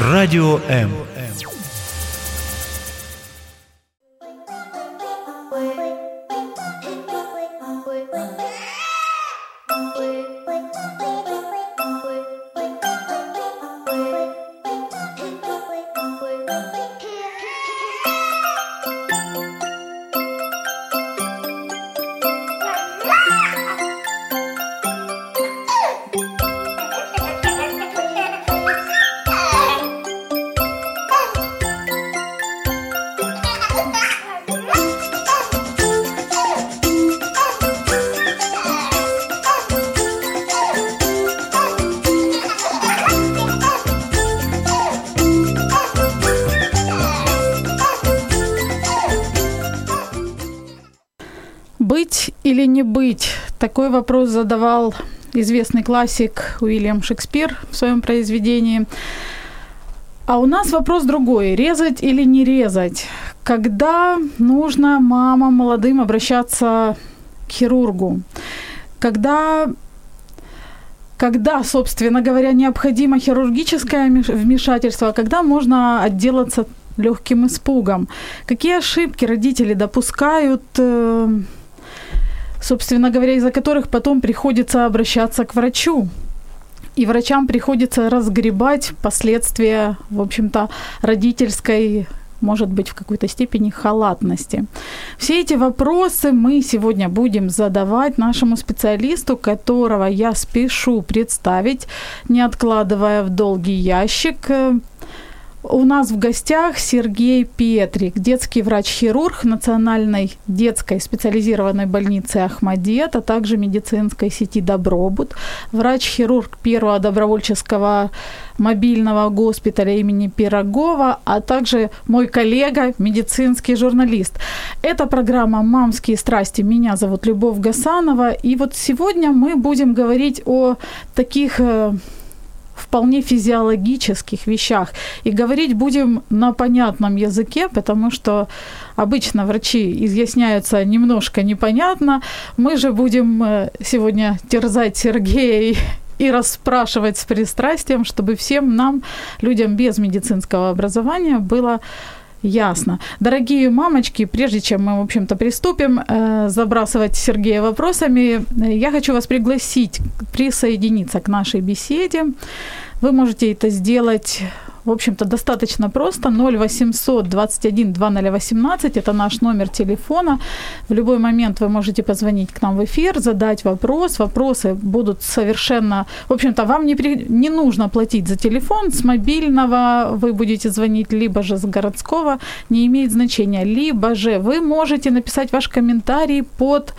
Радіо М. Такой вопрос задавал известный классик Уильям Шекспир в своем произведении. А у нас вопрос другой. Резать или не резать? Когда нужно мамам молодым обращаться к хирургу? Когда когда, собственно говоря, необходимо хирургическое вмешательство, а когда можно отделаться легким испугом? Какие ошибки родители допускают, э, собственно говоря, из-за которых потом приходится обращаться к врачу? И врачам приходится разгребать последствия, в общем-то, родительской может быть, в какой-то степени халатности. Все эти вопросы мы сегодня будем задавать нашему специалисту, которого я спешу представить, не откладывая в долгий ящик. У нас в гостях Сергей Петрик, детский врач-хирург Национальной детской специализированной больницы Ахмадет, а также медицинской сети Добробут, врач-хирург первого добровольческого мобильного госпиталя имени Пирогова, а также мой коллега, медицинский журналист. Это программа «Мамские страсти». Меня зовут Любовь Гасанова. И вот сегодня мы будем говорить о таких э, вполне физиологических вещах. И говорить будем на понятном языке, потому что обычно врачи изъясняются немножко непонятно. Мы же будем э, сегодня терзать Сергея и расспрашивать с пристрастием, чтобы всем нам, людям без медицинского образования, было Ясно. Дорогие мамочки, прежде чем мы, в общем-то, приступим э, забрасывать Сергея вопросами, я хочу вас пригласить присоединиться к нашей беседе. Вы можете это сделать в общем-то, достаточно просто. 0800 21 2018 – это наш номер телефона. В любой момент вы можете позвонить к нам в эфир, задать вопрос. Вопросы будут совершенно... В общем-то, вам не, при... не нужно платить за телефон. С мобильного вы будете звонить, либо же с городского, не имеет значения. Либо же вы можете написать ваш комментарий под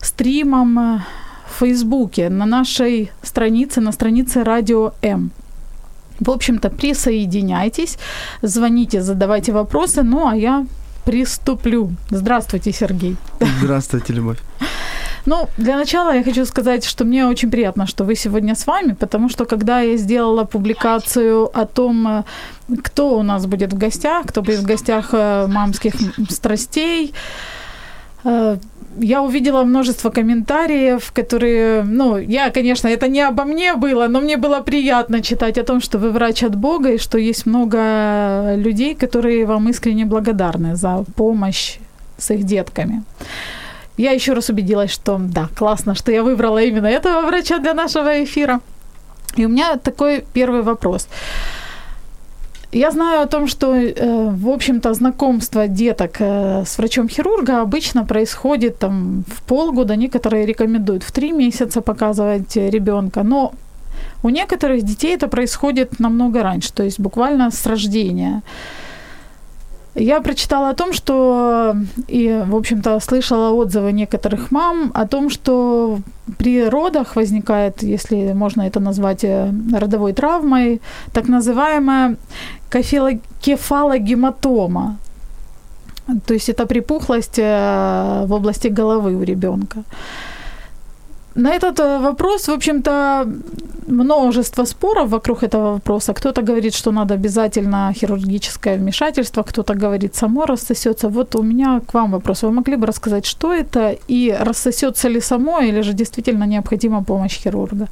стримом э, в Фейсбуке на нашей странице, на странице Радио М. В общем-то, присоединяйтесь, звоните, задавайте вопросы, ну а я приступлю. Здравствуйте, Сергей. Здравствуйте, Любовь. Ну, для начала я хочу сказать, что мне очень приятно, что вы сегодня с вами, потому что когда я сделала публикацию о том, кто у нас будет в гостях, кто будет в гостях э, мамских страстей, э, я увидела множество комментариев, которые, ну, я, конечно, это не обо мне было, но мне было приятно читать о том, что вы врач от Бога, и что есть много людей, которые вам искренне благодарны за помощь с их детками. Я еще раз убедилась, что да, классно, что я выбрала именно этого врача для нашего эфира. И у меня такой первый вопрос. Я знаю о том, что, э, в общем-то, знакомство деток э, с врачом-хирурга обычно происходит там в полгода, некоторые рекомендуют в три месяца показывать ребенка, но у некоторых детей это происходит намного раньше, то есть буквально с рождения. Я прочитала о том, что и, в общем-то, слышала отзывы некоторых мам о том, что при родах возникает, если можно это назвать э, родовой травмой, так называемая кефалогематома. То есть это припухлость э, в области головы у ребенка. На этот э, вопрос, в общем-то, множество споров вокруг этого вопроса. Кто-то говорит, что надо обязательно хирургическое вмешательство, кто-то говорит, само рассосется. Вот у меня к вам вопрос. Вы могли бы рассказать, что это и рассосется ли само, или же действительно необходима помощь хирурга?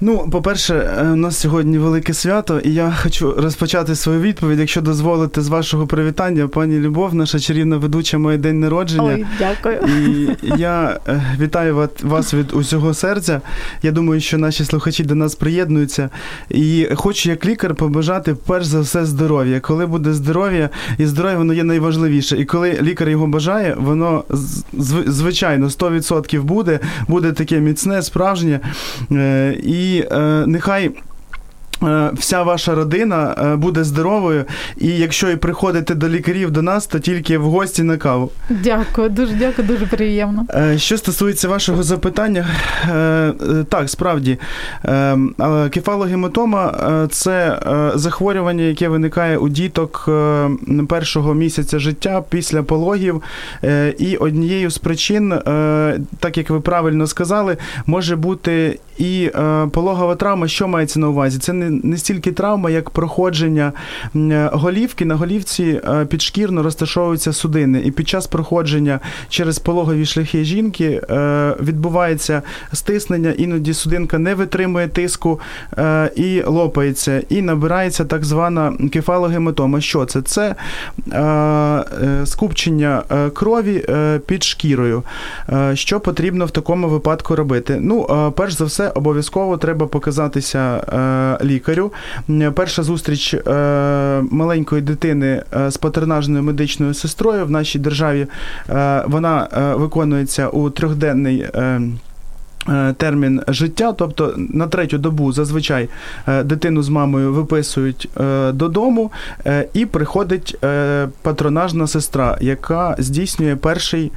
Ну, по-перше, е, у нас сьогодні велике свято, і я хочу розпочати свою відповідь, якщо дозволите, з вашого привітання. Пані Любов, наша чарівна ведуча, моє день народження. Ой, дякую. І я е, вітаю вас від усього серця. Я думаю, що наші слухачі до нас приєднуються. І хочу як лікар побажати перш за все здоров'я. Коли буде здоров'я, і здоров'я воно є найважливіше. І коли лікар його бажає, воно звичайно 100% буде, буде таке міцне, справжнє. Е, і і е, нехай. Е, вся ваша родина е, буде здоровою, і якщо і приходите до лікарів до нас, то тільки в гості на каву. Дякую, дуже дякую, дуже приємно. Е, що стосується вашого запитання, так, справді, кефалогематома – це захворювання, яке виникає у діток першого місяця життя після пологів. І однією з причин, так як ви правильно сказали, може бути і пологова травма, що мається на увазі? Це не не стільки травма, як проходження голівки. На голівці е, підшкірно розташовуються судини, і під час проходження через пологові шляхи жінки е, відбувається стиснення, іноді судинка не витримує тиску е, і лопається, і набирається так звана кефалогематома. Що це? Це скупчення крові під шкірою. Що потрібно в такому випадку робити? Ну, перш за все, обов'язково треба показатися лікарю лікарю. Перша зустріч е, маленької дитини е, з патернажною медичною сестрою в нашій державі е, вона виконується у трьохденний. Е, термін життя, тобто на третю добу зазвичай е, дитину з мамою виписують е, додому, і приходить патронажна сестра, яка здійснює перший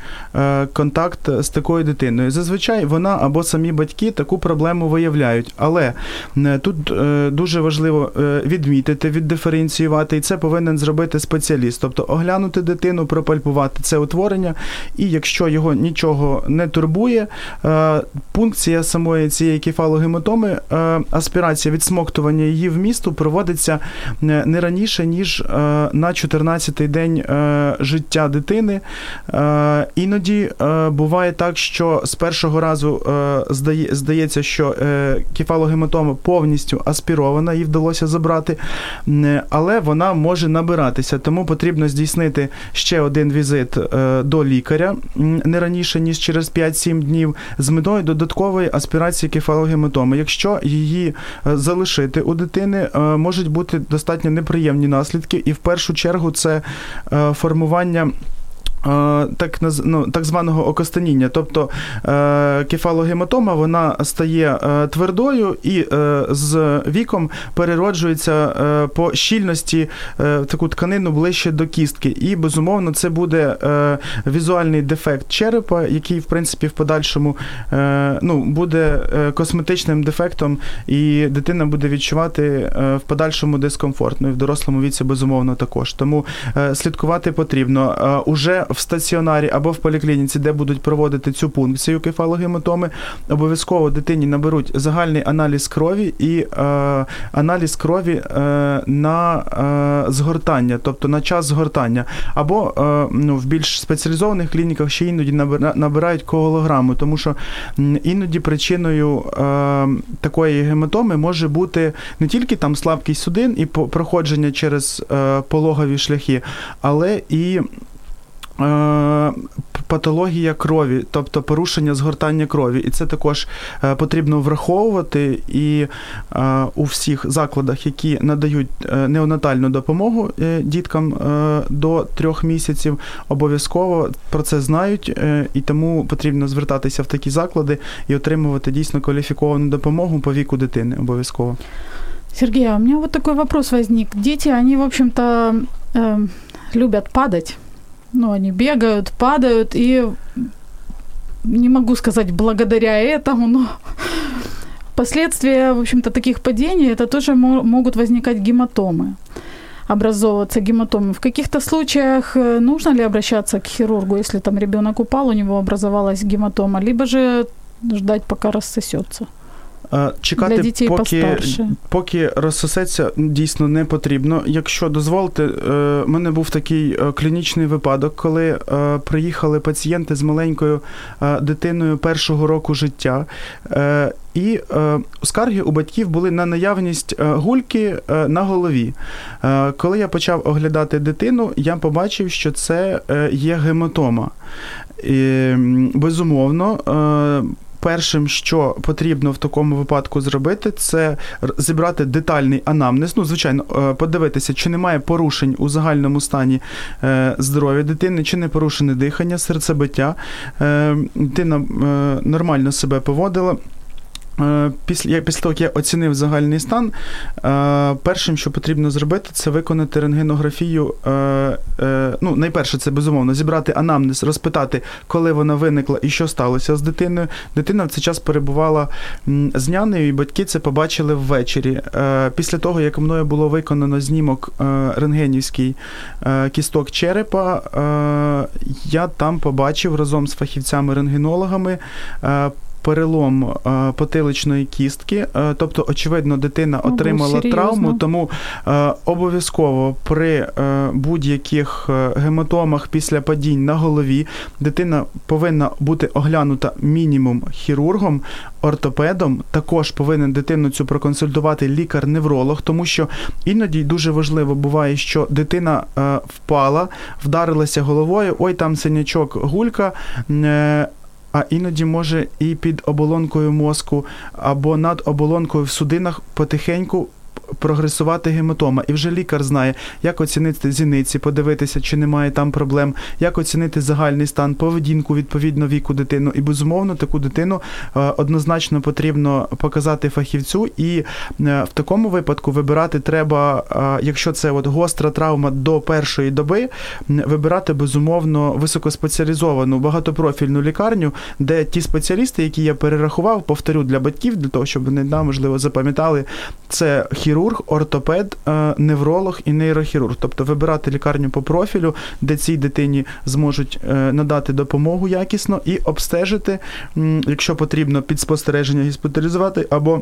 контакт з такою дитиною. Зазвичай вона або самі батьки таку проблему виявляють. Але тут дуже важливо відмітити, віддиференціювати, і це повинен зробити спеціаліст, тобто оглянути дитину, пропальпувати це утворення, і якщо його нічого не турбує, пункція самої цієї кефалогематоми, е, аспірація відсмоктування її в місту проводиться е, не раніше, ніж е, на 14-й день життя дитини. Іноді буває так, що з першого разу здається, що кефалогематома повністю аспірована, їй вдалося забрати, але вона може набиратися, тому потрібно здійснити ще один візит до лікаря не раніше, ніж через 5-7 днів, з метою додатково додаткової аспірації кефалогематоми. Якщо її е, залишити у дитини, е, можуть бути достатньо неприємні наслідки, і в першу чергу це е, формування. Так ну, так званого окостеніння, тобто е, кефалогематома вона стає е, твердою і е, з віком перероджується по щільності в таку тканину ближче до кістки. І, безумовно, це буде візуальний дефект черепа, який, в принципі, в подальшому ну, буде косметичним дефектом, і дитина буде відчувати в подальшому дискомфорт. Ну і в дорослому віці, безумовно, також. Тому слідкувати потрібно. Уже в стаціонарі або в поліклініці, де будуть проводити цю пункцію кефалогематоми, обов'язково дитині наберуть загальний аналіз крові і е, аналіз крові е, на е, згортання, тобто на час згортання. Або е, ну, в більш спеціалізованих клініках ще іноді набирають коолограму, тому що іноді причиною е, такої гематоми може бути не тільки там слабкість судин і проходження через е, пологові шляхи, але і патологія крові, тобто порушення згортання крові, і це також е, потрібно враховувати і е, у всіх закладах, які надають неонатальну допомогу діткам до трьох місяців, обов'язково про це знають, і тому потрібно звертатися в такі заклади і отримувати дійсно кваліфіковану допомогу по віку дитини. Обов'язково. Сергей, а у меня вот такой вопрос возник. Дети, они, в общем-то, э, любят падать. Ну, они бегают, падают, и не могу сказать благодаря этому, но последствия, в общем-то, таких падений, это тоже могут возникать гематомы образовываться гематомы. В каких-то случаях э, нужно ли обращаться к хирургу, если там ребенок упал, у него образовалась гематома, либо же ждать, пока рассосется? Е, Чекати, Для дітей поки, постарше. поки розсосеться, дійсно не потрібно. Якщо дозволите, е, в мене був такий е, клінічний випадок, коли приїхали пацієнти з маленькою дитиною першого року життя. І е, скарги у батьків були на наявність гульки е, на голові. Е, Коли я почав оглядати дитину, я побачив, що це є гематома. І, безумовно, е, першим, що потрібно в такому випадку зробити, це зібрати детальний анамнез. Ну, звичайно, е, подивитися, чи немає порушень у загальному стані е, здоров'я дитини, чи не порушене дихання, серцебиття. Е, Дитина нормально себе поводила. Е, Після, після того, як я оцінив загальний стан, е, першим, що потрібно зробити, це виконати рентгенографію. е, Ну, найперше, це безумовно зібрати анамнез, розпитати, коли вона виникла і що сталося з дитиною. Дитина в цей час перебувала з нянею, і батьки це побачили ввечері. Після того, як мною було виконано знімок рентгенівський кісток черепа, я там побачив разом з фахівцями-рентгенологами. Перелом е, потиличної кістки, е, тобто, очевидно, дитина отримала серйозно. травму, тому е, обов'язково при будь-яких гематомах після падінь на голові дитина повинна бути оглянута мінімум хірургом, ортопедом. Також повинен дитину цю проконсультувати лікар-невролог, тому що іноді дуже важливо буває, що дитина впала, вдарилася головою, ой, там синячок, гулька. А іноді може і під оболонкою мозку або над оболонкою в судинах потихеньку прогресувати гематома. І вже лікар знає, як оцінити зіниці, подивитися, чи немає там проблем, як оцінити загальний стан, поведінку відповідно віку дитину. І безумовно таку дитину е, однозначно потрібно показати фахівцю. І е, в такому випадку вибирати треба, е, якщо це от гостра травма до першої доби, вибирати безумовно високоспеціалізовану багатопрофільну лікарню, де ті спеціалісти, які я перерахував, повторю для батьків, для того, щоб вони да, можливо запам'ятали, це хірург, ортопед, е, невролог і нейрохірург. Тобто вибирати лікарню по профілю, де цій дитині зможуть е, надати допомогу якісно і обстежити, якщо потрібно, під спостереження госпіталізувати або.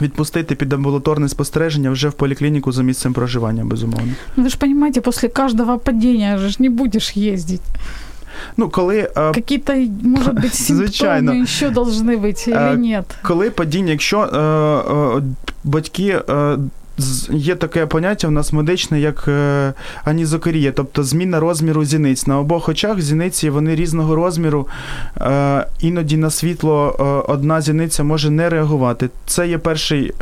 Відпустити під амбулаторне спостереження вже в поліклініку за місцем проживання, безумовно. Ну, Вы же понимаете, после каждого падения же ж не будешь ездить. Ну, коли е, Какие-то, может быть, Звичайно. симптомы еще должны быть или Е, нет? коли падіння, якщо е, е, батьки. Є таке поняття в нас медичне, як е, анізокорія, тобто зміна розміру зіниць. На обох очах зіниці вони різного розміру. Е, іноді на світло е, одна зіниця може не реагувати. Це є перший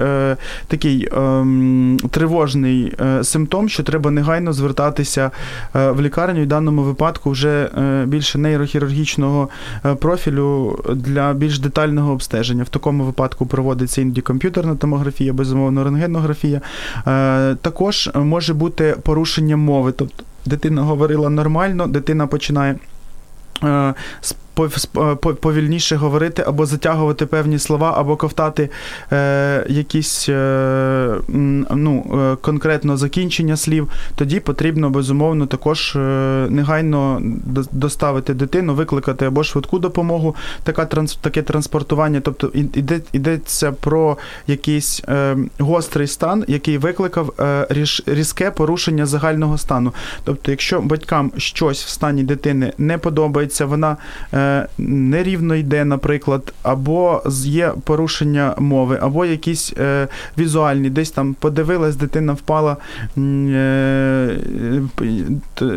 такий ем, тривожний симптом, що треба негайно звертатися в лікарню. І в даному випадку вже більше нейрохірургічного профілю для більш детального обстеження. В такому випадку проводиться іноді комп'ютерна томографія, безумовно, рентгенографія. Е, Також може бути порушення мови. Тобто дитина говорила нормально, дитина починає. Е, повільніше говорити або затягувати певні слова, або ковтати е, якісь е, ну, е, конкретно закінчення слів, тоді потрібно безумовно також е, негайно доставити дитину, викликати або швидку допомогу, така транс, таке транспортування. Тобто іде, йдеться про якийсь е, гострий стан, який викликав е, ріж, різке порушення загального стану. Тобто, якщо батькам щось в стані дитини не подобається, вона е, нерівно йде, наприклад, або є порушення мови, або якісь е, візуальні, десь там подивилась, дитина впала, е,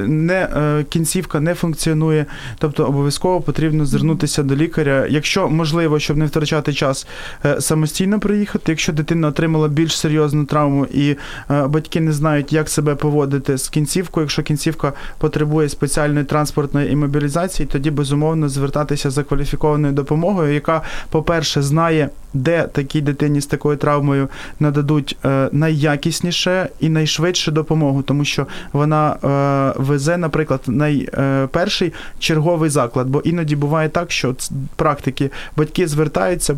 не, е, кінцівка не функціонує. Тобто обов'язково потрібно звернутися до лікаря. Якщо можливо, щоб не втрачати час, е, самостійно приїхати. Якщо дитина отримала більш серйозну травму і е, батьки не знають, як себе поводити з кінцівкою, якщо кінцівка потребує спеціальної транспортної імобілізації, тоді безумовно звертатися за кваліфікованою допомогою, яка, по-перше, знає, де такій дитині з такою травмою нададуть е, найякісніше і найшвидше допомогу, тому що вона е, везе, наприклад, найперший черговий заклад. Бо іноді буває так, що практики батьки звертаються.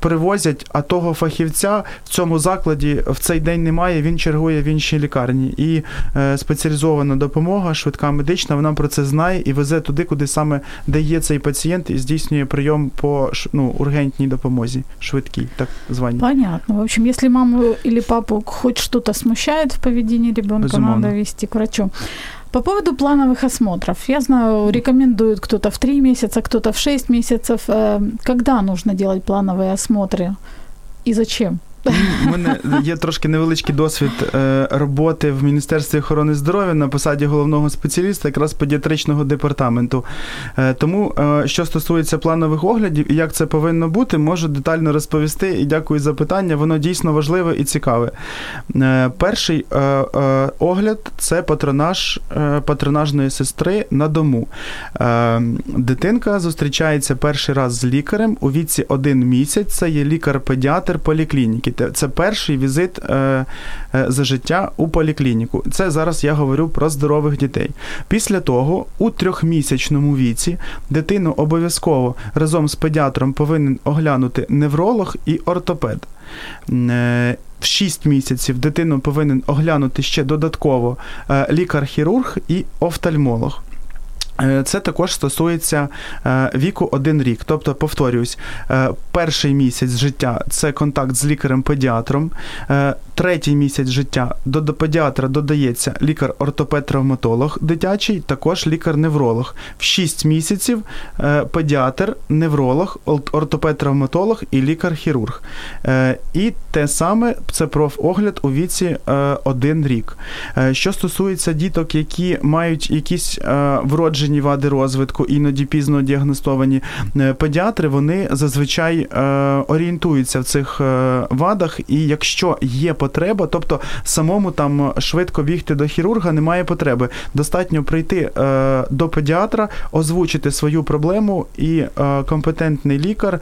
Привозять, а того фахівця в цьому закладі в цей день немає. Він чергує в іншій лікарні. І е, спеціалізована допомога, швидка медична, вона про це знає і везе туди, куди саме де є цей пацієнт, і здійснює прийом по ну, ургентній допомозі, швидкій, так званій. Понятно. В общем, если маму или папу хоть что-то смущает в поведении ребенка, Безумовно. надо вести к врачу. По поводу плановых осмотров. Я знаю, рекомендуют кто-то в 3 месяца, кто-то в 6 месяцев. Э, Когда нужно делать плановые осмотры и зачем? У мене є трошки невеличкий досвід е, роботи в Міністерстві охорони здоров'я на посаді головного спеціаліста, якраз педіатричного департаменту. Е, Тому, е, що стосується планових оглядів і як це повинно бути, можу детально розповісти. І дякую за питання. Воно дійсно важливе і цікаве. Перший огляд це патронаж патронажної сестри на дому. Дитинка зустрічається перший раз з лікарем у віці один місяць. Це є лікар-педіатр поліклініки. Те- Це перший візит е, е, за життя у поліклініку. Це зараз я говорю про здорових дітей. Після того, у трьохмісячному віці, дитину обов'язково разом з педіатром повинен оглянути невролог і ортопед. Е, В 6 місяців дитину повинен оглянути ще додатково лікар-хірург і офтальмолог. Е, Це також стосується е, віку один рік. Тобто, повторюсь, е, перший місяць життя це контакт з лікарем-педіатром. Третій місяць життя до, педіатра додається лікар-ортопед-травматолог дитячий, також лікар-невролог. В 6 місяців педіатр, невролог, ол- ортопед-травматолог і лікар-хірург. І те саме це профогляд у віці один рік. Що стосується діток, які мають якісь е, вроджені вади розвитку, іноді пізно діагностовані е, педіатри, вони зазвичай е, орієнтуються в цих е, вадах, і якщо є потреба, тобто самому там швидко бігти до хірурга немає потреби. Достатньо прийти до педіатра, озвучити свою проблему, і компетентний лікар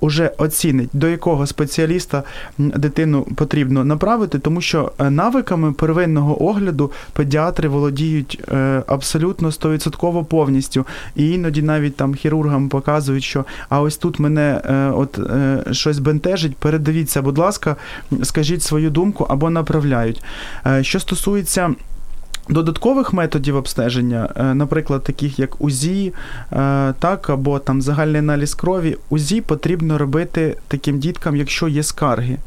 уже оцінить, до якого спеціаліста дитину потрібно направити, тому що навиками первинного огляду педіатри володіють абсолютно 100% повністю. І іноді навіть там хірургам показують, що а ось тут мене е, от е, щось бентежить. Передивіться, будь ласка, скажіть свою думку або направляють. Е, що стосується. Додаткових методів обстеження, е, наприклад, таких як УЗІ, е, так, або там загальний аналіз крові, УЗІ потрібно робити таким діткам, якщо є скарги.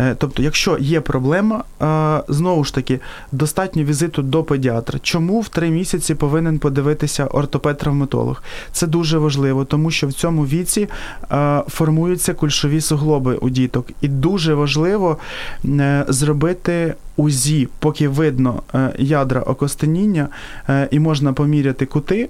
Е, Тобто, якщо є проблема, е, знову ж таки, достатньо візиту до педіатра. Чому в три місяці повинен подивитися ортопед-травматолог? Це дуже важливо, тому що в цьому віці е, формуються кульшові суглоби у діток. І дуже важливо зробити УЗІ, поки видно ядра окостеніння, і можна поміряти кути,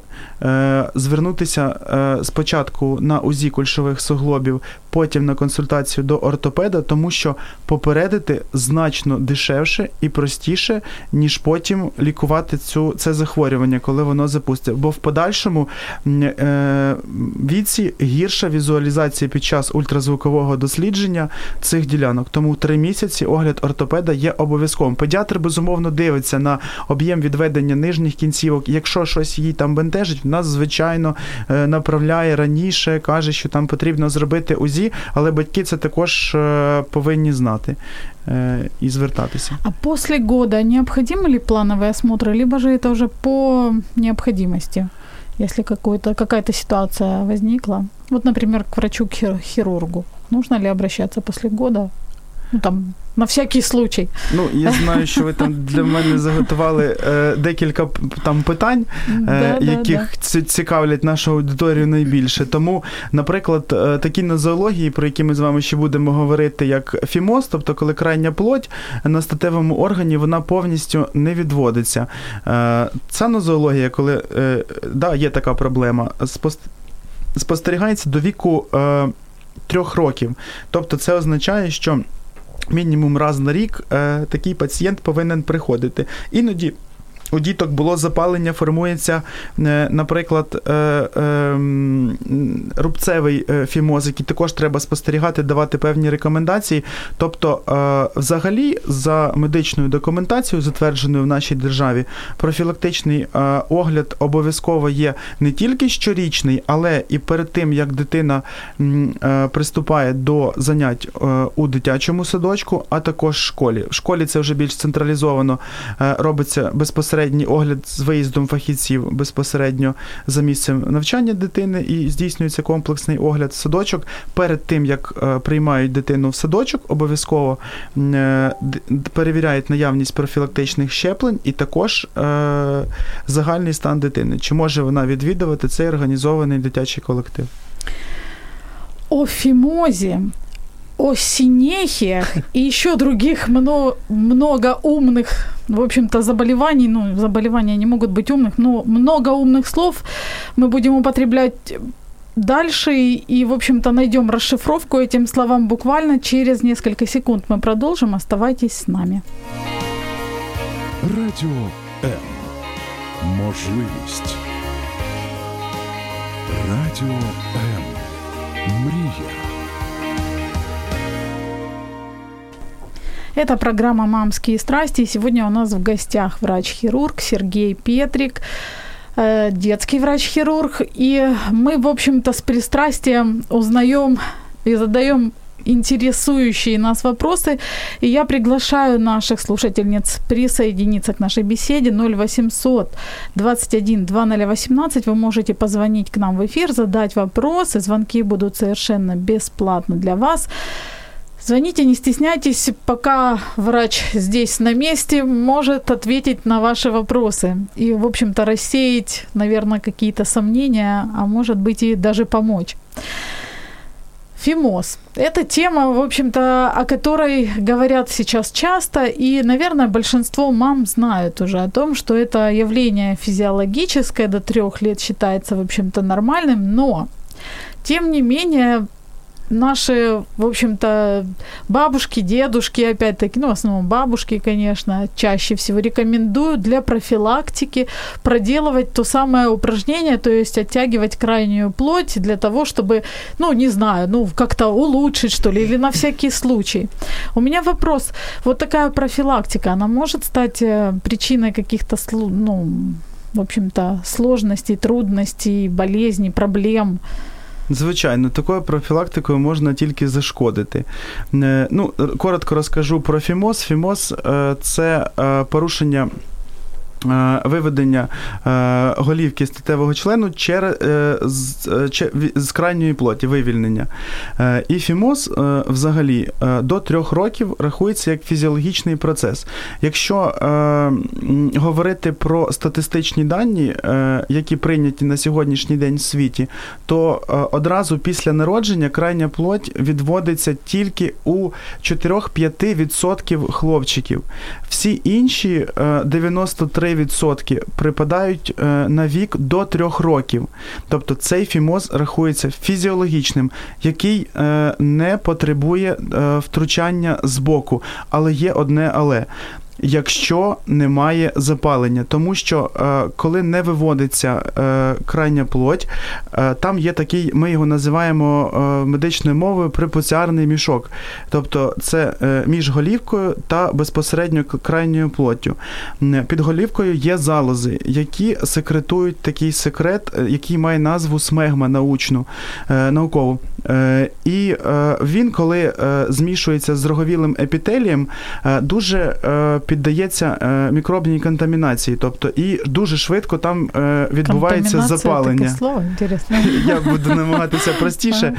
звернутися спочатку на УЗІ кульшових суглобів, потім на консультацію до ортопеда, тому що попередити значно дешевше і простіше, ніж потім лікувати цю, це захворювання, коли воно запустить. Бо в подальшому е, віці гірша візуалізація під час ультразвукового дослідження цих ділянок. Тому три місяці огляд ортопеда є обов'язковим. Педіатр безумовно дивиться на об'єм відведення нижніх кінцівок. Якщо щось їй там бентежить, в нас звичайно е, направляє раніше, каже, що там потрібно зробити УЗІ, але батьки це також повинні знати і звертатися. А после года необходимы ли плановые осмотры, либо же это уже по необходимости, если какая-то ситуация возникла? Вот, например, к врачу-хирургу. Нужно ли обращаться после года? Ну, там, на всякий случай. Ну, я знаю, що ви там для мене заготували е, декілька там питань, е, Да, да, яких цікавлять нашу аудиторію найбільше. Тому, наприклад, е, такі нозології, про які ми з вами ще будемо говорити, як фімоз, тобто коли крайня плоть на статевому органі вона повністю не відводиться. Е, Ця нозологія, коли е, да, є така проблема, спостерігається до віку е, трьох років. Тобто, це означає, що мінімум раз на рік е, такий пацієнт повинен приходити. Іноді у діток було запалення, формується, наприклад, рубцевий фімоз, який також треба спостерігати, давати певні рекомендації. Тобто, взагалі, за медичною документацією, затвердженою в нашій державі, профілактичний огляд обов'язково є не тільки щорічний, але і перед тим, як дитина приступає до занять у дитячому садочку, а також в школі. В школі це вже більш централізовано робиться безпосередній огляд з виїздом фахівців безпосередньо за місцем навчання дитини і здійснюється комплексний огляд садочок. Перед тим як приймають дитину в садочок, обов'язково перевіряють наявність профілактичних щеплень і також загальний стан дитини. Чи може вона відвідувати цей організований дитячий колектив? О фимозе, о синехиях и еще других много, много умных, в общем-то, заболеваний. Ну, заболевания не могут быть умных, но много умных слов мы будем употреблять дальше и, в общем-то, найдем расшифровку этим словам буквально через несколько секунд. Мы продолжим. Оставайтесь с нами. Радіо М. Можливість. Радіо М. Мрія. Это программа «Мамские страсти». сегодня у нас в гостях врач-хирург Сергей Петрик, э, детский врач-хирург. И мы, в общем-то, с пристрастием узнаем и задаем интересующие нас вопросы. И я приглашаю наших слушательниц присоединиться к нашей беседе 0800 21 2018. Вы можете позвонить к нам в эфир, задать вопросы. Звонки будут совершенно бесплатно для вас. Звоните, не стесняйтесь, пока врач здесь на месте может ответить на ваши вопросы и, в общем-то, рассеять, наверное, какие-то сомнения, а может быть и даже помочь. Фимоз. Это тема, в общем-то, о которой говорят сейчас часто, и, наверное, большинство мам знают уже о том, что это явление физиологическое, до трех лет считается, в общем-то, нормальным, но, тем не менее, наши, в общем-то, бабушки, дедушки, опять-таки, ну, в основном бабушки, конечно, чаще всего рекомендуют для профилактики проделывать то самое упражнение, то есть оттягивать крайнюю плоть для того, чтобы, ну, не знаю, ну, как-то улучшить, что ли, или на всякий случай. У меня вопрос. Вот такая профилактика, она может стать э, причиной каких-то, ну, в общем-то, сложностей, трудностей, болезней, проблем? Звичайно, такою профілактикою можна тільки зашкодити. Е, ну, коротко розкажу про фімоз. Фімоз е, це е, порушення виведення е, голівки статевого члену через з, з крайньої плоті, вивільнення. Е, і фімоз взагалі до трьох років рахується як фізіологічний процес. Якщо говорити про статистичні дані, які прийняті на сьогоднішній день в світі, то одразу після народження крайня плоть відводиться тільки у 4-5% хлопчиків. Всі інші 93 3% припадають е, на вік до 3 років. Тобто цей фімоз рахується фізіологічним, який е, не потребує е, втручання з боку. Але є одне але якщо немає запалення. Тому що е, коли не виводиться е, крайня плоть, е, там є такий, ми його називаємо медичною мовою припоціарний мішок. Тобто це між голівкою та безпосередньо крайньою плоттю. Під голівкою є залози, які секретують такий секрет, який має назву смегма научну, наукову. І він, коли змішується з роговілим епітелієм, дуже піддається е, мікробній контамінації, тобто і дуже швидко там е, відбувається запалення. Таке слово, інтересно. Я буду намагатися простіше.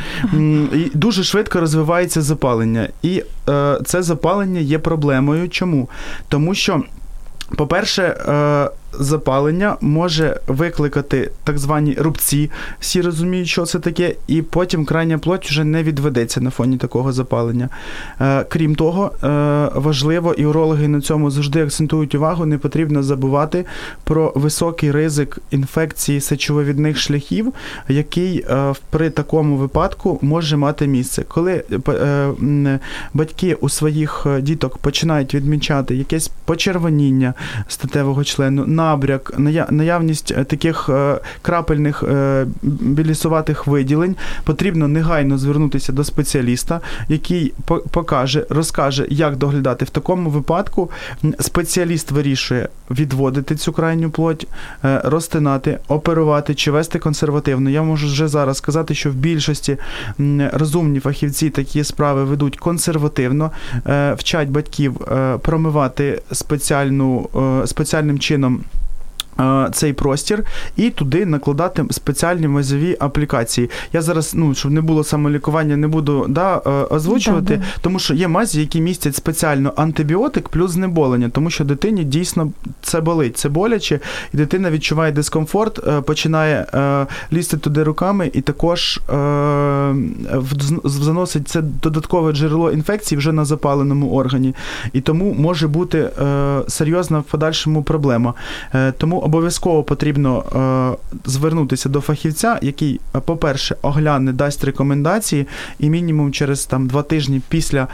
І Дуже швидко розвивається запалення. І е, це запалення є проблемою. Чому? Тому що. По-перше, запалення може викликати так звані рубці, всі розуміють, що це таке, і потім крайня плоть вже не відведеться на фоні такого запалення. Е, крім того, е, важливо, і урологи на цьому завжди акцентують увагу, не потрібно забувати про високий ризик інфекції сечововідних шляхів, який е, при такому випадку може мати місце. Коли батьки у своїх діток починають відмічати якесь почервоніння статевого члену, набряк, ная- наявність е, таких е, крапельних е, білісуватих виділень, потрібно негайно звернутися до спеціаліста, який по- покаже, розкаже, як доглядати. В такому випадку спеціаліст вирішує відводити цю крайню плоть, розтинати, оперувати чи вести консервативно. Я можу вже зараз сказати, що в більшості розумні фахівці такі справи ведуть консервативно, вчать батьків промивати спеціальну, спеціальним чином. Е, Цей простір і туди накладати спеціальні мазові аплікації. Я зараз, ну щоб не було самолікування, не буду да, е, озвучувати, Да, да. тому що є мазі, які містять спеціально антибіотик плюс знеболення, тому що дитині дійсно це болить, це боляче, і дитина відчуває дискомфорт, е, починає лізти туди руками, і також заносить це додаткове джерело інфекції вже на запаленому органі. І тому може бути серйозна в подальшому проблема. Тому обов'язково потрібно е, звернутися до фахівця, який, е, по-перше, огляне, дасть рекомендації, і мінімум через там два тижні після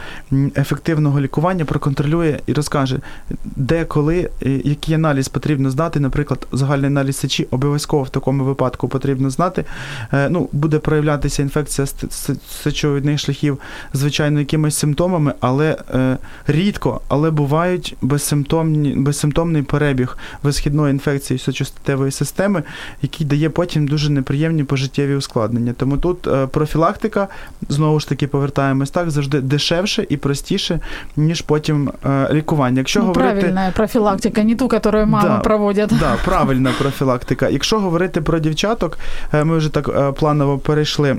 ефективного лікування проконтролює і розкаже, де, коли, який аналіз потрібно здати. Наприклад, загальний аналіз сечі обов'язково в такому випадку потрібно знати. Е, Ну, буде проявлятися інфекція з с- сечовидних шляхів, звичайно, якимись симптомами, але е, рідко, але бувають безсимптомні, безсимптомний перебіг висхідної інфекції сечостатевої системи, який дає потім дуже неприємні пожиттєві ускладнення. Тому тут е, профілактика, знову ж таки, повертаємось так, завжди дешевше і простіше, ніж потім е, лікування. Якщо Ну, говорити... правильная профилактика, не ту, которую мамы Да. проводят. Да, правильна профілактика. Якщо говорити про дівчаток, е, ми вже так планово перейшли.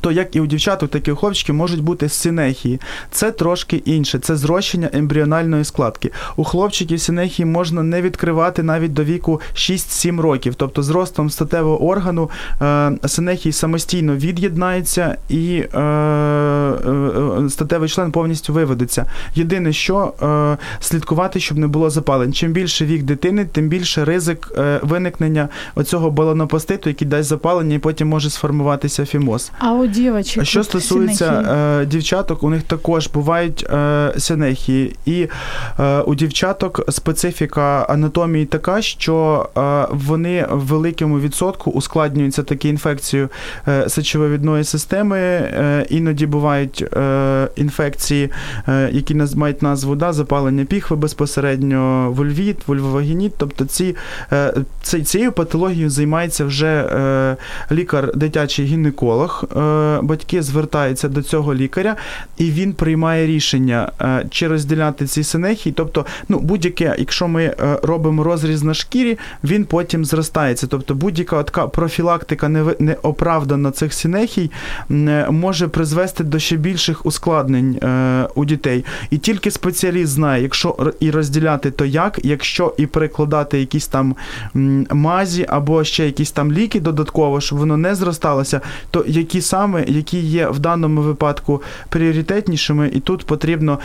То як і у дівчаток, так і у хлопчиків можуть бути синехії. Це трошки інше. Це зрощення ембріональної складки. У хлопчиків синехії можна не відкривати навіть до віку 6-7 років. Тобто з ростом статевого органу е, синехії самостійно від'єднаються і е, е, статевий член повністю виведеться. Єдине, що е, слідкувати, щоб не було запалень. Чим більше вік дитини, тим більше ризик е, виникнення оцього балонопоститу, який дасть запалення, і потім може сформуватися фімоз. А у девочек Що стосується синехии? е, дівчаток, у них також бувають е, синехії. І е, у дівчаток специфіка анатомії така, що вони в великому відсотку ускладнюються такі інфекцією сечовивідної системи. Іноді бувають інфекції, які мають назву да, запалення піхви безпосередньо, вульвіт, вульвовагініт. Тобто ці, ці- цією патологією займається вже е, лікар дитячий гінеколог. Е, батьки звертаються до цього лікаря, і він приймає рішення, е, чи розділяти ці синехії. Тобто, ну, будь-яке, якщо ми е, робимо розріз на шкірі, він потім зростається. Тобто будь-яка така профілактика неоправдана цих синехій може призвести до ще більших ускладнень у дітей. І тільки спеціаліст знає, якщо і розділяти, то як, якщо і перекладати якісь там мазі або ще якісь там ліки додатково, щоб воно не зросталося, то які саме, які є в даному випадку пріоритетнішими, і тут потрібно,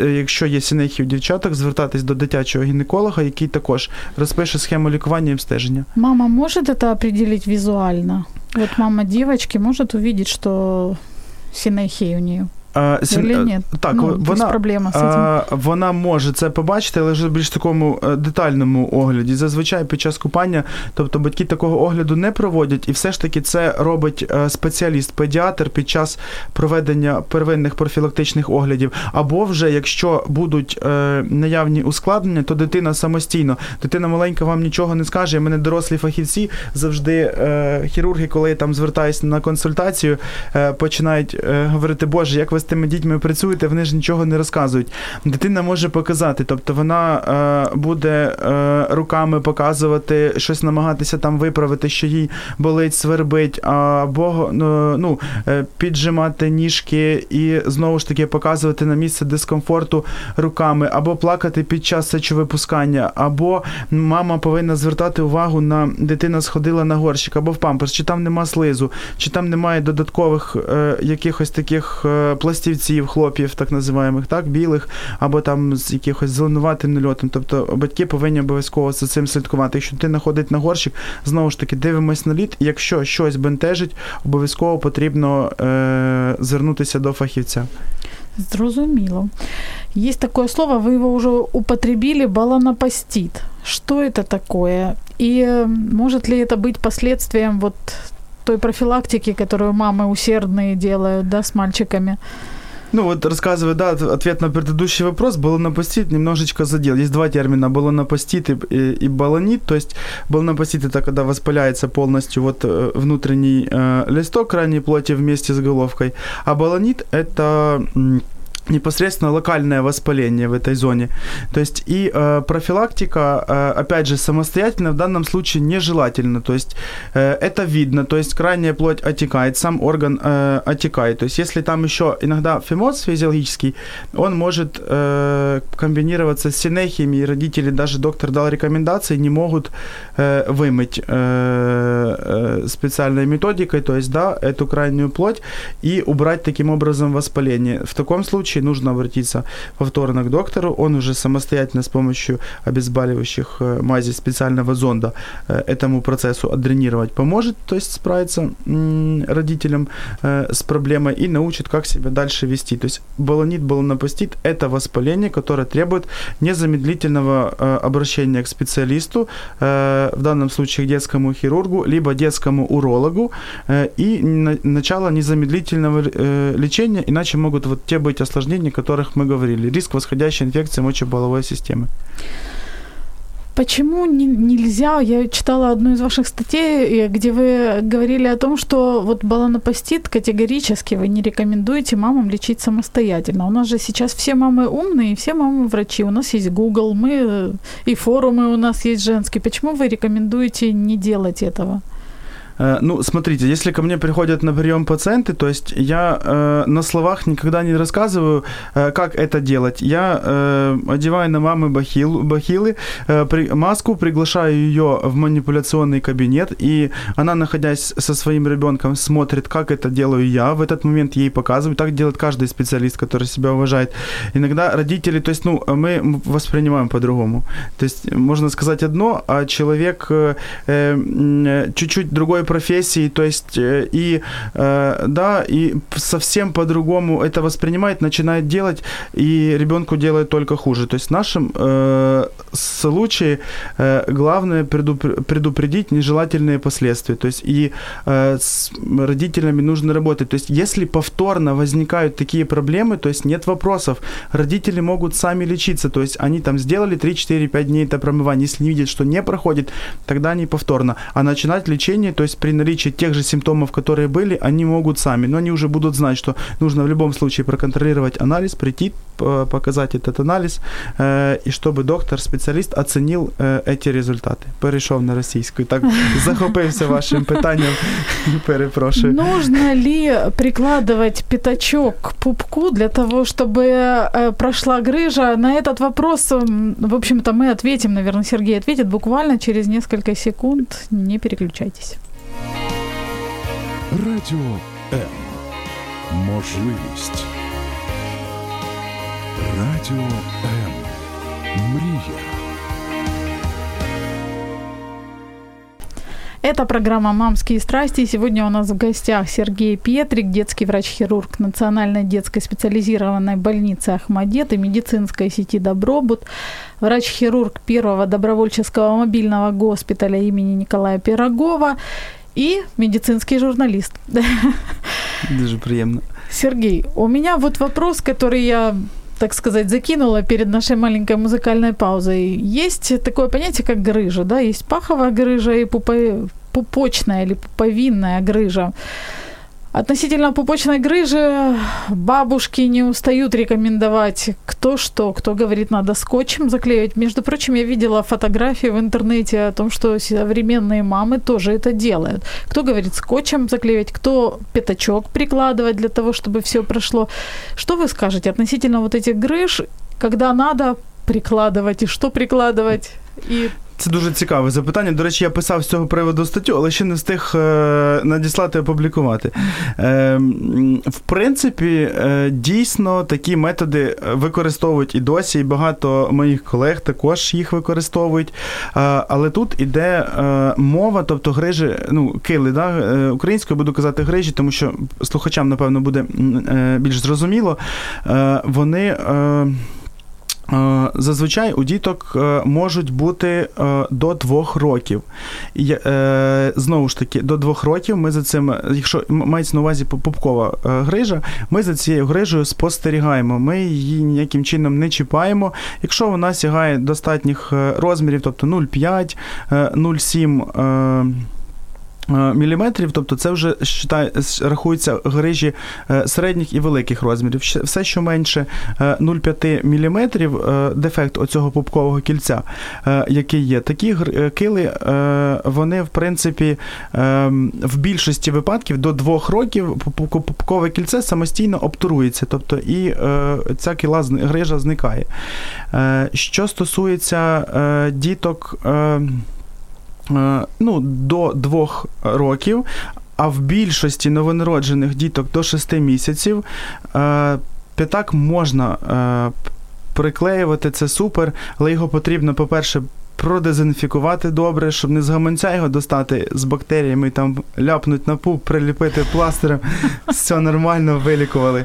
е, якщо є синехів дівчаток, звертатись до дитячого гінеколога, який також розпише схему лікування і обстеження. Мама може это определить візуально? От мама дівчатки може увидіти, що сінехи у нее? Е, Или нет? Так, ну, вона, проблема этим. Е, Вона може це побачити, але вже в більш такому е, детальному огляді. Зазвичай під час купання, тобто батьки такого огляду не проводять, і все ж таки це робить е, спеціаліст-педіатр під час проведення первинних профілактичних оглядів. Або вже якщо будуть е, наявні ускладнення, то дитина самостійно. Дитина маленька вам нічого не скаже. Мене дорослі фахівці завжди хірурги, коли я там звертаюся на консультацію, починають говорити, Боже, як ви з тими дітьми працюєте, вони ж нічого не розказують. Дитина може показати, тобто вона е, буде е, руками показувати, щось намагатися там виправити, що їй болить, свербить, або ну, ну, е, піджимати ніжки і знову ж таки показувати на місце дискомфорту руками, або плакати під час сечовипускання, або мама повинна звертати увагу на дитина сходила на горщик, або в памперс, чи там нема слизу, чи там немає додаткових е, якихось таких е, пластівців, хлопів, так називаємих, так, білих, або там з якихось зеленуватим нальотом. Тобто батьки повинні обов'язково за цим слідкувати. Якщо дитина ходить на горщик, знову ж таки дивимось на лід. Якщо щось бентежить, обов'язково потрібно е, звернутися до фахівця. Зрозуміло. Есть такое слово, вы его уже употребили, баланопостит. Что это такое? И э, может ли это быть последствием вот той профилактики, которую мамы усердные делают, да, с мальчиками? Ну вот рассказывая, да, ответ на предыдущий вопрос, баланопостит немножечко задел. Есть два термина, баланопостит и, и, и баланит. То есть баланопостит это когда воспаляется полностью вот э, внутренний э, листок крайней плоти вместе с головкой, а баланит это непосредственно локальное воспаление в этой зоне. То есть и э, профилактика, э, опять же, самостоятельно в данном случае нежелательно. То есть э, это видно, то есть крайняя плоть отекает, сам орган э, отекает. То есть если там еще иногда фимоз физиологический, он может э, комбинироваться с синехиями, и родители, даже доктор дал рекомендации, не могут э, вымыть э, э, специальной методикой, то есть, да, эту крайнюю плоть и убрать таким образом воспаление. В таком случае случае нужно обратиться повторно к доктору. Он уже самостоятельно с помощью обезболивающих э, мазей специального зонда э, этому процессу отдренировать поможет, то есть справиться родителям э, с проблемой и научит, как себя дальше вести. То есть баланит, баланопостит – это воспаление, которое требует незамедлительного обращения к специалисту, в данном случае к детскому хирургу, либо детскому урологу, и начало незамедлительного лечения, иначе могут вот те быть осложнения, осложнений, о которых мы говорили. Риск восходящей инфекции мочеполовой системы. Почему не, нельзя? Я читала одну из ваших статей, где вы говорили о том, что вот баланопостит категорически вы не рекомендуете мамам лечить самостоятельно. У нас же сейчас все мамы умные, все мамы врачи. У нас есть Google, мы и форумы у нас есть женские. Почему вы рекомендуете не делать этого? Э, ну, смотрите, если ко мне приходят на прием пациенты, то есть я э, на словах никогда не рассказываю, э, как это делать. Я э, одеваю на мамы бахил, бахилы, э, при, маску, приглашаю ее в манипуляционный кабинет, и она, находясь со своим ребенком, смотрит, как это делаю я. В этот момент ей показываю. Так делает каждый специалист, который себя уважает. Иногда родители, то есть, ну, мы воспринимаем по-другому. То есть, можно сказать одно, а человек э, э, чуть-чуть другой профессии, то есть э, и э, да, и совсем по-другому это воспринимает, начинает делать, и ребенку делает только хуже. То есть в нашем э, случае главное предупредить нежелательные последствия. То есть и с родителями нужно работать. То есть если повторно возникают такие проблемы, то есть нет вопросов, родители могут сами лечиться. То есть они там сделали 3-4-5 дней это промывание. Если не видят, что не проходит, тогда они повторно. А начинать лечение, то есть есть при наличии тех же симптомов, которые были, они могут сами, но они уже будут знать, что нужно в любом случае проконтролировать анализ, прийти, показать этот анализ, э, и чтобы доктор, специалист оценил э, эти результаты. Перейшов на російську. Так захопився вашим питанням. Перепрошую. Нужно ли прикладывать пятачок к пупку для того, чтобы э, прошла грыжа? На этот вопрос, в общем-то, мы ответим, наверное, Сергей ответит буквально через несколько секунд. Не переключайтесь. Радіо М. Можливість. Радіо М. Мрія. Это программа «Мамские страсти». Сегодня у нас в гостях Сергей Петрик, детский врач-хирург Национальной детской специализированной больницы «Ахмадет» и медицинской сети «Добробут», врач-хирург первого добровольческого мобильного госпиталя имени Николая Пирогова и медицинский журналист. Дуже приємно. Сергей, у меня вот вопрос, который я так сказать, закинула перед нашей маленькой музыкальной паузой. Есть такое понятие, как грыжа, да? Есть паховая грыжа и пупочная или пуповинная грыжа. Относительно пупочной грыжи бабушки не устают рекомендовать кто что, кто говорит, надо скотчем заклеивать. Между прочим, я видела фотографии в интернете о том, что современные мамы тоже это делают. Кто говорит скотчем заклеивать, кто пятачок прикладывать для того, чтобы все прошло. Что вы скажете относительно вот этих грыж, когда надо прикладывать и что прикладывать? И Це дуже цікаве запитання. До речі, я писав з цього приводу статтю, але ще не встиг е, надіслати і опублікувати. Е, в принципі, е, дійсно такі методи використовують і досі, і багато моїх колег також їх використовують. Але тут іде мова, тобто грижі, ну, кили, да? українською буду казати грижі, тому що слухачам, напевно, буде більш зрозуміло. Вони. Е, зазвичай у діток е, можуть бути е, до двох років. Знову ж таки, до двох років ми за цим, якщо мається на увазі пупкова грижа, ми за цією грижею спостерігаємо. Ми її ніяким чином не чіпаємо. Якщо вона сягає достатніх розмірів, тобто 0,5, 0,7 Е, міліметрів, тобто це вже считай, рахується грижі е, середніх і великих розмірів. Все, що менше 0,5 е, міліметрів, дефект оцього пупкового кільця, який є, такі кили, вони, в принципі, в більшості випадків до двох років пупкове кільце самостійно обтурується, тобто і ця кіла грижа зникає. Що стосується діток. Е, ну, до двох років, а в більшості новонароджених діток до 6 місяців. Е, п'ятак можна е, приклеювати, це супер, але його потрібно, по-перше, продезінфікувати добре, щоб не з гаманця його достати з бактеріями, там ляпнуть на пуп, приліпити пластирем, все нормально вилікували.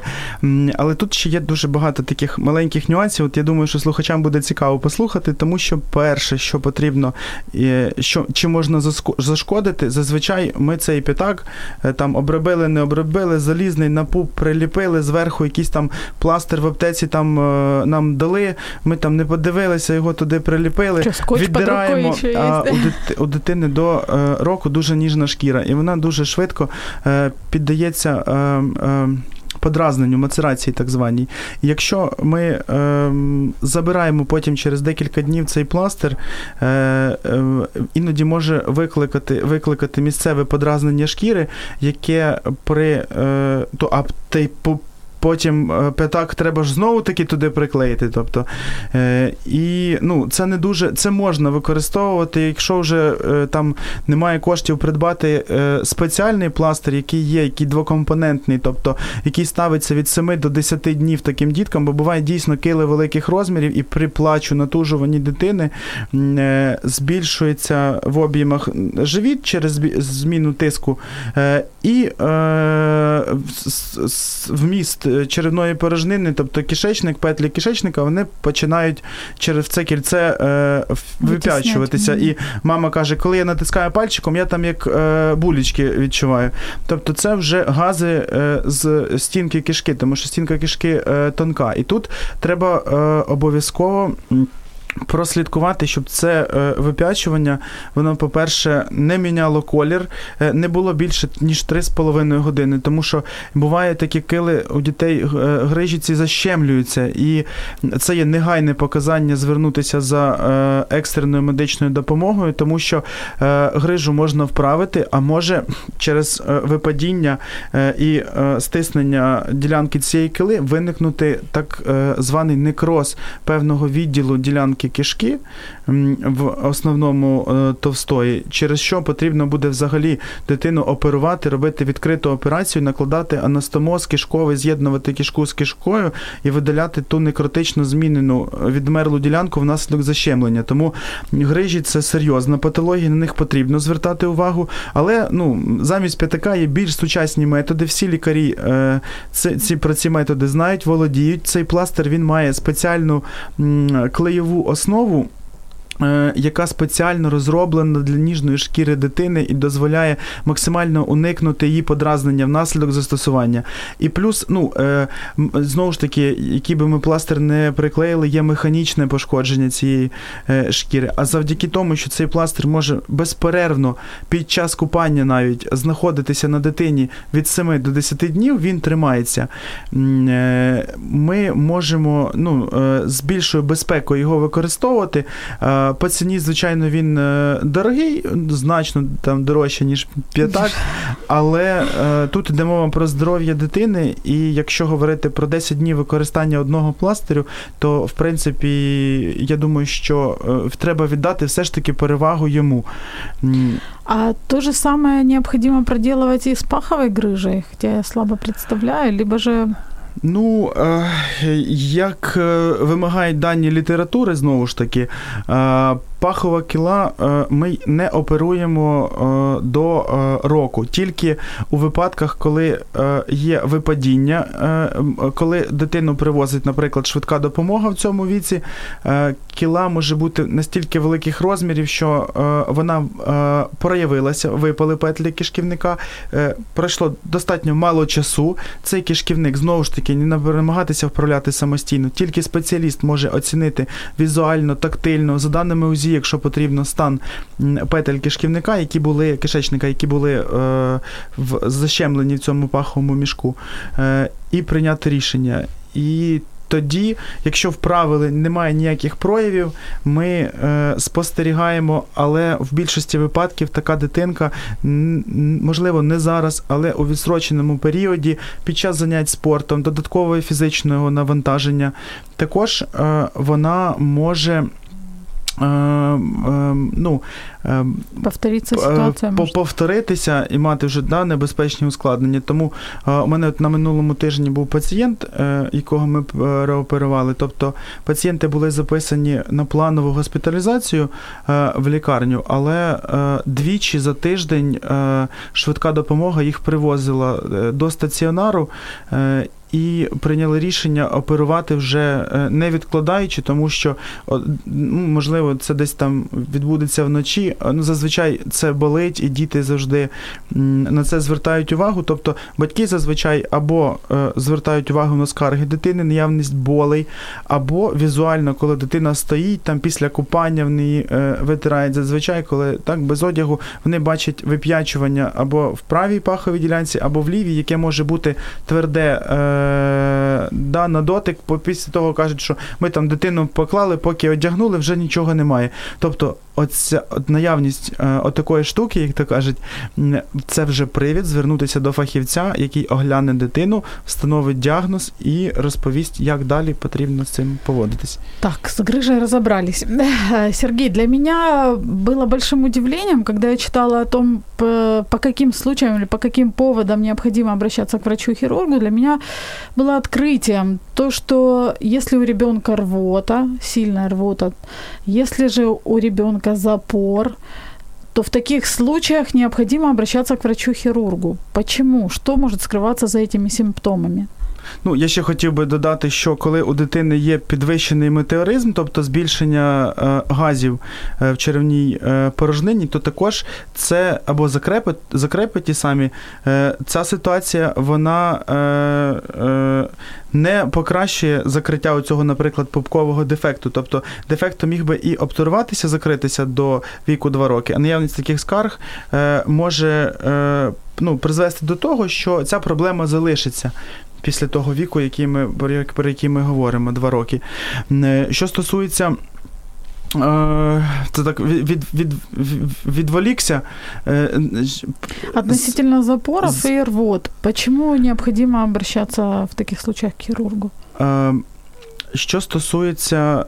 Але тут ще є дуже багато таких маленьких нюансів. От я думаю, що слухачам буде цікаво послухати, тому що перше, що потрібно, що чи можна зашкодити, зазвичай ми цей п'ятак е, там обробили, не обробили, залізний на пуп приліпили, зверху якийсь там пластир в аптеці там е, нам дали, ми там не подивилися, його туди приліпили віддираємо а, у, дити, у дитини до е, року дуже ніжна шкіра, і вона дуже швидко е, піддається. Е, е, Подразненню, мацерації так званій. Якщо ми е, забираємо потім через декілька днів цей пластир, е, е, іноді може викликати викликати місцеве подразнення шкіри, яке при е, то, а Потім е, п'ятак треба ж знову таки туди приклеїти. Тобто, е, І ну, це не дуже це можна використовувати, якщо вже е, там немає коштів придбати е, спеціальний пластир, який є, який двокомпонентний, тобто який ставиться від 7 до 10 днів таким діткам, бо буває дійсно кили великих розмірів, і при плачу натужуванні дитини е, збільшується в об'ємах живіт через зміну тиску, е, і вміст. Е, черевної порожнини, тобто кишечник, петлі кишечника, вони починають через це кільце е, вип'ячуватися. І мама каже, коли я натискаю пальчиком, я там як е, булічки відчуваю. Тобто це вже гази е, з стінки кишки, тому що стінка кишки е, тонка. І тут треба е, обов'язково прослідкувати, щоб це е, вип'ячування, воно, по-перше, не міняло колір, е, не було більше, ніж 3,5 години. Тому що буває такі кили у дітей е, грижі защемлюються, і це є негайне показання звернутися за екстреною медичною допомогою, тому що грижу можна вправити, а може через випадіння і стиснення ділянки цієї кили виникнути так званий некроз певного відділу ділянки кишки в основному е, товстої, через що потрібно буде взагалі дитину оперувати, робити відкриту операцію, накладати анастомоз кишковий, з'єднувати кишку з кишкою і видаляти ту некротично змінену відмерлу ділянку внаслідок защемлення. Тому грижі це серйозна патологія, на них потрібно звертати увагу. Але ну, замість п'ятака є більш сучасні методи. Всі лікарі е, ці, ці про ці методи знають, володіють. Цей пластир він має спеціальну м, клеєву основу. Е, яка спеціально розроблена для ніжної шкіри дитини і дозволяє максимально уникнути її подразнення внаслідок застосування. І плюс, ну е, знову ж таки, який би ми пластир не приклеїли, є механічне пошкодження цієї е, шкіри. А завдяки тому, що цей пластир може безперервно під час купання навіть знаходитися на дитині від 7 до 10 днів, він тримається. Ми можемо ну, з більшою безпекою його використовувати По ціні, звичайно, він е, дорогий, значно там дорожче, ніж п'ятак, але е, тут йде мова про здоров'я дитини, і якщо говорити про 10 днів використання одного пластирю, то в принципі я думаю, що е, треба віддати все ж таки перевагу йому. А то же самое необходимо проделывать и с паховой грыжей, хотя я слабо представляю, либо же Ну, е, як е, вимагають дані літератури, знову ж таки, е, пахова кіла ми не оперуємо до року, тільки у випадках, коли є випадіння, коли дитину привозить, наприклад, швидка допомога в цьому віці, кіла може бути настільки великих розмірів, що вона проявилася, випали петлі кишківника, пройшло достатньо мало часу. Цей кишківник знову ж таки не намагатися вправляти самостійно. Тільки спеціаліст може оцінити візуально, тактильно, за даними УЗІ, якщо потрібно, стан петельки петель кишківника, які були кишечника, які були е, в защемлені в цьому паховому мішку, е, і прийняти рішення. І тоді, якщо вправили, немає ніяких проявів, ми е, спостерігаємо, але в більшості випадків така дитинка, можливо, не зараз, але у відсроченому періоді, під час занять спортом, додаткового фізичного навантаження, також е, вона може. Е, е, Ну, е, повторится П- по- повторитися і мати вже да, небезпечні ускладнення. Тому у мене от на минулому тижні був пацієнт, якого ми переоперували. Тобто пацієнти були записані на планову госпіталізацію в лікарню, але двічі за тиждень швидка допомога їх привозила до стаціонару. Е, І прийняли рішення оперувати вже е, не відкладаючи, тому що можливо це десь там відбудеться вночі. Ну зазвичай це болить, і діти завжди на це звертають увагу. Тобто батьки зазвичай або е, звертають увагу на скарги дитини, наявність болей, або візуально, коли дитина стоїть там після купання, в неї е, витирають зазвичай, коли так без одягу вони бачать вип'ячування або в правій паховій ділянці, або в лівій, яке може бути тверде е, да, на дотик. Після того кажуть, що ми там дитину поклали, поки одягнули, вже нічого немає. Тобто, оця от наявність е, отакої штуки, як то кажуть, м, це вже привід звернутися до фахівця, який огляне дитину, встановить діагноз і розповість, як далі потрібно з цим поводитись. Так, с грыжей разобрались. Сергей, для меня было большим удивлением, когда я читала о том, по, по каким случаям или по каким поводам необходимо обращаться к врачу-хирургу. Для меня было открытием то, что если у ребенка рвота, сильная рвота, если же у ребенка запор, то в таких случаях необходимо обращаться к врачу-хирургу. Почему? Что может скрываться за этими симптомами? Ну, я ще хотів би додати, що коли у дитини є підвищений метеоризм, тобто збільшення е, газів е, в черевній е, порожнині, то також це або закрепи, закрепи ті самі, ця ситуація вона не покращує закриття цього, наприклад, пупкового дефекту. Тобто дефект міг би і обтуруватися, закритися до віку 2 роки, а наявність таких скарг може ну, призвести до того, що ця проблема залишиться після того віку, який ми, про як- про який ми говоримо, два роки. Е, Що стосується. е, Це так від, від, від, від- відволікся. Е, Относительно запоров и рвот, почему необходимо обращаться в таких случаях к хирургу? е, Що стосується.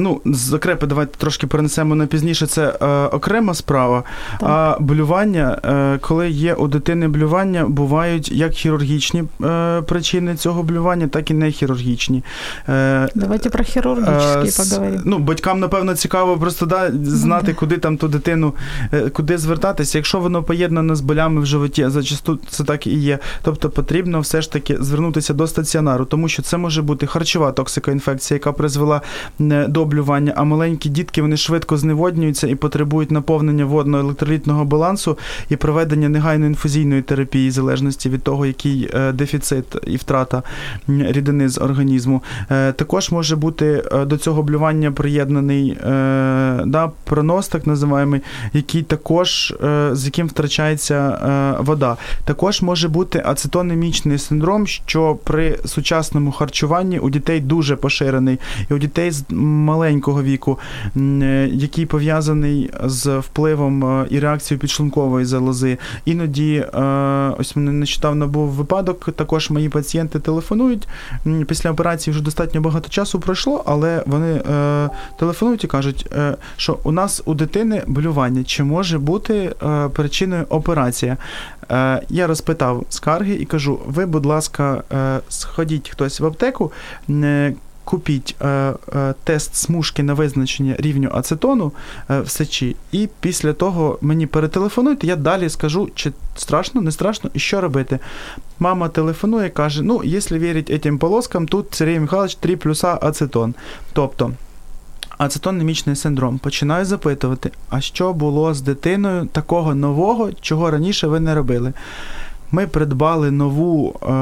Ну, закрепи, давайте трошки перенесемо на пізніше. Це е, окрема справа. Так. А блювання, е, коли є у дитини блювання, бувають як хірургічні е, причини цього блювання, так і не хірургічні. Е, Давайте про Е, с- Ну, батькам, напевно, цікаво просто да, знати, да. куди там ту дитину, е, куди звертатися. Якщо воно поєднано з болями в животі, зачасту це так і є. Тобто потрібно все ж таки звернутися до стаціонару, тому що це може бути харчова токсикоінфекція, яка призвела до блювання, а маленькі дітки вони швидко зневоднюються і потребують наповнення водно-електролітного балансу і проведення негайної інфузійної терапії, в залежності від того, який е, дефіцит і втрата рідини з організму. Е, Також може бути е, до цього блювання приєднаний да, пронос, так називаємо, який також з яким втрачається вода. Також може бути ацетонемічний синдром, що при сучасному харчуванні у дітей дуже поширений, і у дітей з маленького віку, е, який пов'язаний з впливом е, і реакцією підшлункової залози. Іноді, е, ось мене нещодавно був випадок, також мої пацієнти телефонують. Після операції вже достатньо багато часу пройшло, але вони телефонують і кажуть, що у нас у дитини болювання, чи може бути причиною операція. Я розпитав скарги і кажу: ви, будь ласка, сходіть хтось в аптеку. Купіть е, е, тест смужки на визначення рівню ацетону е, в сечі, і після того мені перетелефонуйте, я далі скажу, чи страшно, не страшно і що робити. Мама телефонує, каже: ну, якщо вірити цим полоскам, тут Сергій Михайлович 3 плюса ацетон. Тобто ацетонемічний синдром. Починаю запитувати, а що було з дитиною такого нового, чого раніше ви не робили. Ми придбали нову, е,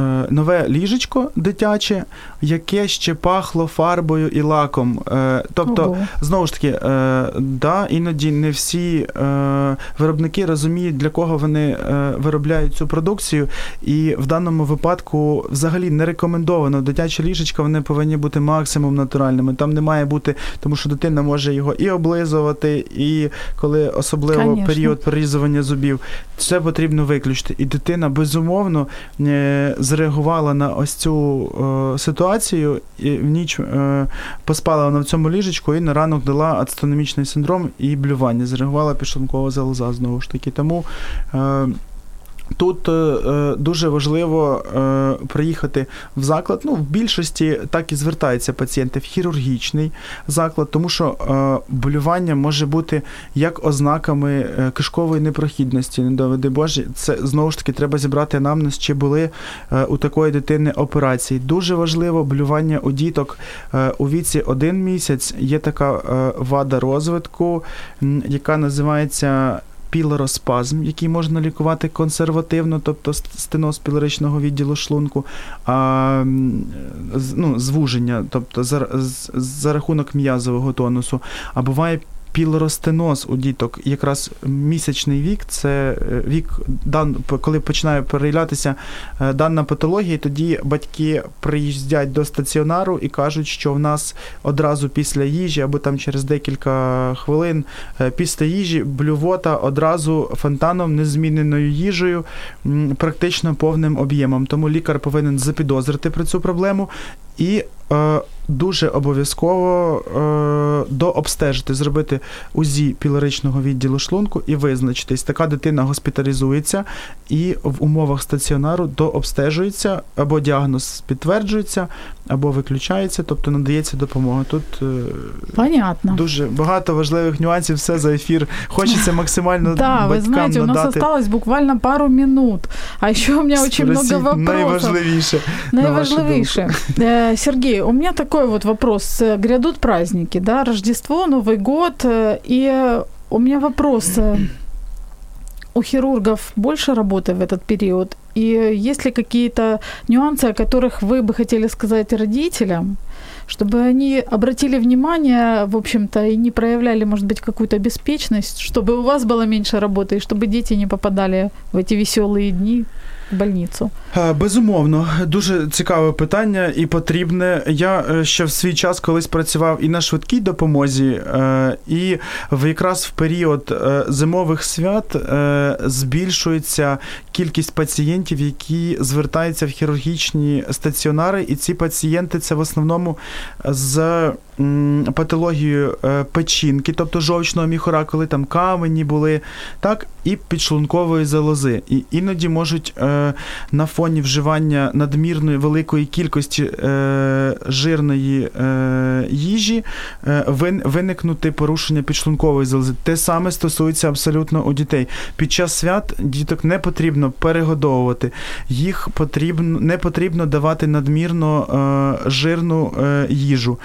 е, нове ліжечко дитяче, яке ще пахло фарбою і лаком. Е, тобто, Ого. Знову ж таки, е, да, іноді не всі е, виробники розуміють, для кого вони е, виробляють цю продукцію, і в даному випадку взагалі не рекомендовано. Дитячі ліжечка вони повинні бути максимум натуральними. Там не має бути, тому що дитина може його і облизувати, і коли особливо Конечно. період перерізування зубів, все потрібно виключити. І дитина безумовно е, зреагувала на ось цю е, ситуацію, і в ніч е, поспала в цьому ліжечку і на ранок дала ацетономічний синдром і блювання. Зреагувала підшлункова залоза знову ж таки. Тому Тут е, е, дуже важливо е, приїхати в заклад. Ну, в більшості так і звертаються пацієнти в хірургічний заклад, тому що е, болювання може бути як ознаками е, кишкової непрохідності, не доведи Боже. Це знову ж таки треба зібрати анамнез, чи були е, у такої дитини операції. Дуже важливо болювання у діток е, у віці один місяць. Є така е, вада розвитку, яка називається пілороспазм, який можна лікувати консервативно, тобто ст- стеноз пілоричного відділу шлунку, а ну, звуження, тобто за, за рахунок м'язового тонусу. А буває пілоростеноз у діток, якраз місячний вік, це е, вік, коли починає проявлятися е, дана патологія, тоді батьки приїздять до стаціонару і кажуть, що в нас одразу після їжі або там через декілька хвилин е, після їжі блювота одразу фонтаном незміненою їжею, практично повним об'ємом. Тому лікар повинен запідозрити про цю проблему і дуже обов'язково е, дообстежити, зробити УЗІ пілоричного відділу шлунку і визначитись. Така дитина госпіталізується і в умовах стаціонару дообстежується, або діагноз підтверджується, або виключається, тобто надається допомога. Тут е, Понятно. дуже багато важливих нюансів, все за ефір. Хочеться максимально Да, батькам знаете, у нас надати. осталось буквально пару минут. А еще у меня очень много Спросіть вопросов. Наиважливейшее. Сергей, у меня такой вот вопрос. Грядут праздники, да, Рождество, Новый год, э, и у меня вопрос. э, У хирургов больше работы в этот период? И есть ли какие-то нюансы, о которых вы бы хотели сказать родителям, чтобы они обратили внимание, в общем-то, и не проявляли, может быть, какую-то беспечность, чтобы у вас было меньше работы, и чтобы дети не попадали в эти веселые дни больницу? Е, Безумовно, дуже цікаве питання і потрібне. Я е, ще в свій час колись працював і на швидкій допомозі, е, і в якраз в період зимових свят збільшується кількість пацієнтів, які звертаються в хірургічні стаціонари, і ці пацієнти це в основному з м, патологією е, печінки, тобто жовчного міхора, коли там камені були, так, і підшлункової залози. І іноді можуть е, на фоні вживання надмірної великої кількості е, жирної їжі виникнути порушення підшлункової залози. Те саме стосується абсолютно у дітей. Під час свят діток не потрібно перегодовувати, їх потрібно не потрібно давати надмірно жирну їжу.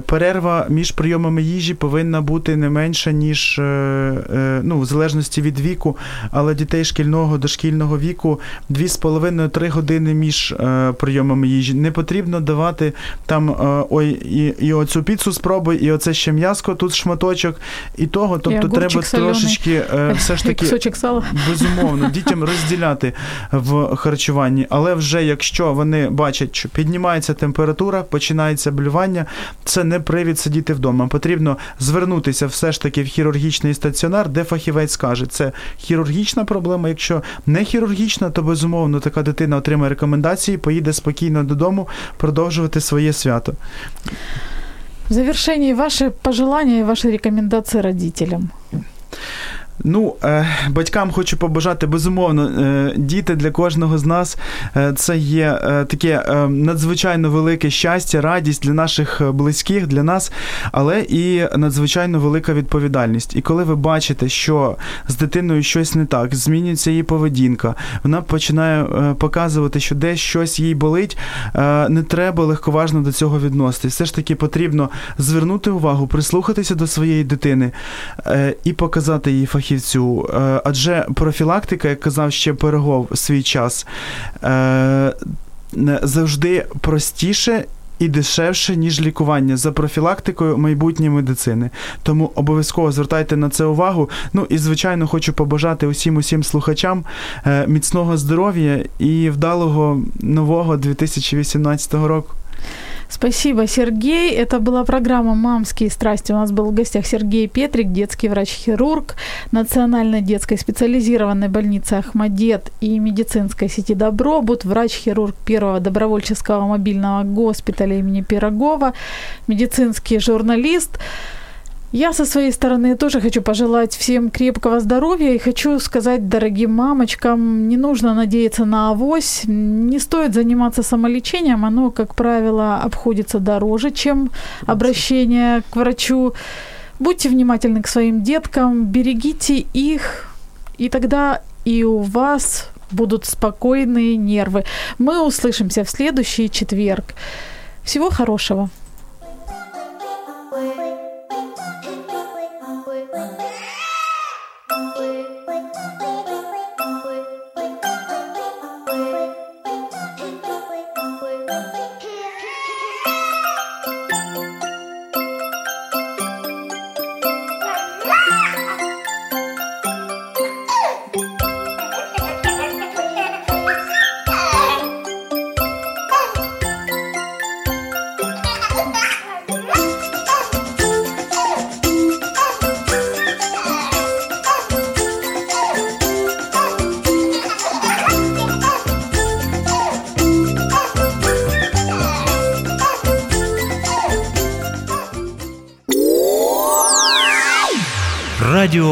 Перерва між прийомами їжі повинна бути не менша, ніж е, е, ну, в залежності від віку, але дітей шкільного дошкільного віку 2,5-3 години між е, прийомами їжі. Не потрібно давати там ой, і, і оцю піцу спробуй, і оце ще м'яско, тут шматочок, і того. Тобто огурчик треба трошечки все ж таки безумовно дітям розділяти в харчуванні. Але вже якщо вони бачать, що піднімається температура, починається блювання, це не привід сидіти вдома. Потрібно звернутися все ж таки в хірургічний стаціонар, де фахівець скаже, це хірургічна проблема. Якщо не хірургічна, то безумовно така дитина отримає рекомендації, поїде спокійно додому продовжувати своє свято. В завершении ваши пожелания и ваши рекомендации родителям. Ну, е, батькам хочу побажати безумовно, е, діти для кожного з нас е, це є таке надзвичайно велике щастя, радість для наших близьких, для нас, але і надзвичайно велика відповідальність. І коли ви бачите, що з дитиною щось не так, змінюється її поведінка, вона починає показувати, що десь щось їй болить, не треба легковажно до цього відноситись. Все ж таки потрібно звернути увагу, прислухатися до своєї дитини і показати їй фахівцю. Е, Адже профілактика, як казав ще Пирогов свій час, е, завжди простіше. І дешевше, ніж лікування за профілактикою майбутньої медицини. Тому обов'язково звертайте на це увагу. Ну і звичайно хочу побажати усім усім слухачам е, міцного здоров'я і вдалого нового 2018 року. Спасибо, Сергей. Это была программа «Мамские страсти». У нас был в гостях Сергей Петрик, детский врач-хирург Национальной детской специализированной больницы «Ахмадет» и медицинской сети «Добробут», врач-хирург первого добровольческого мобильного госпиталя имени Пирогова, медицинский журналист. Я со своей стороны тоже хочу пожелать всем крепкого здоровья и хочу сказать дорогим мамочкам, не нужно надеяться на авось, не стоит заниматься самолечением, оно, как правило, обходится дороже, чем обращение к врачу. Будьте внимательны к своим деткам, берегите их, и тогда и у вас будут спокойные нервы. Мы услышимся в следующий четверг. Всего хорошего.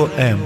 Радіо М.